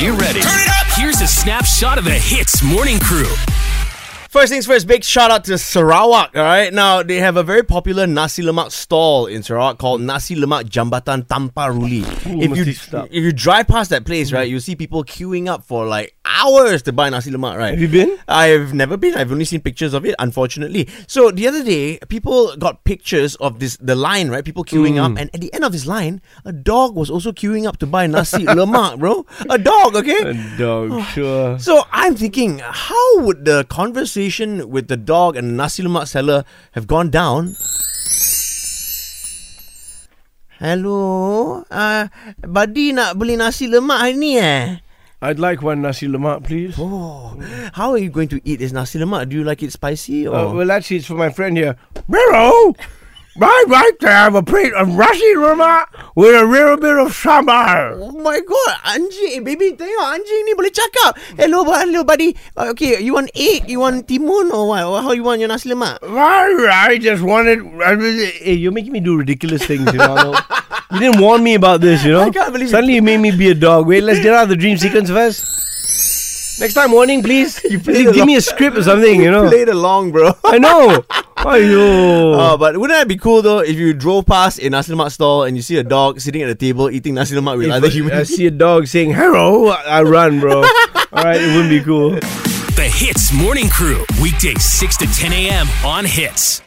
you ready? Turn it up! Here's a snapshot of the Hitz Morning Crew. First things first, big shout out to Sarawak. All right, now they have a very popular nasi lemak stall in Sarawak called Nasi Lemak Jambatan Tanpa Ruli. if you if you drive past that place, right, you see people queuing up for like hours to buy nasi lemak. Right? Have you been? I've never been. I've only seen pictures of it, unfortunately. So the other day, people got pictures of this the line, right? People queuing Mm. up, and at the end of this line, a dog was also queuing up to buy nasi lemak, bro. A dog, okay? A dog, sure. So I'm thinking, how would the conversation with the dog and nasi lemak seller have gone down? Hello, uh, buddy nak beli nasi lemak hari ni eh? I'd like one nasi lemak, please. Oh, how are you going to eat this nasi lemak? Do you like it spicy or? Uh, well, actually, it's for my friend here. Miro, right, right to have a plate of nasi lemak with a little bit of sambal. Oh my god, anjing, baby, tengok anjing ni boleh cakap. Hello, bu- hello, buddy. Uh, okay, you want egg? You want timun or what? Or How you want your nasi lemak? I, I just wanted. I really, hey, you're making me do ridiculous things, you know. you didn't warn me about this, you know. I can't believe it. Suddenly you made me be a dog. Wait, let's get out of the dream sequence first. Next time, warning, please. You played give me a script or something, you know. Played along, bro. I know. Ayo. Oh, but wouldn't that be cool though if you drove past a nasi lemak stall and you see a dog sitting at the table eating nasi lemak with other If humans? I see a dog saying hello, I I run, bro. All right, it wouldn't be cool. The Hitz Morning Crew. Weekdays 6 to 10 a.m. on Hitz.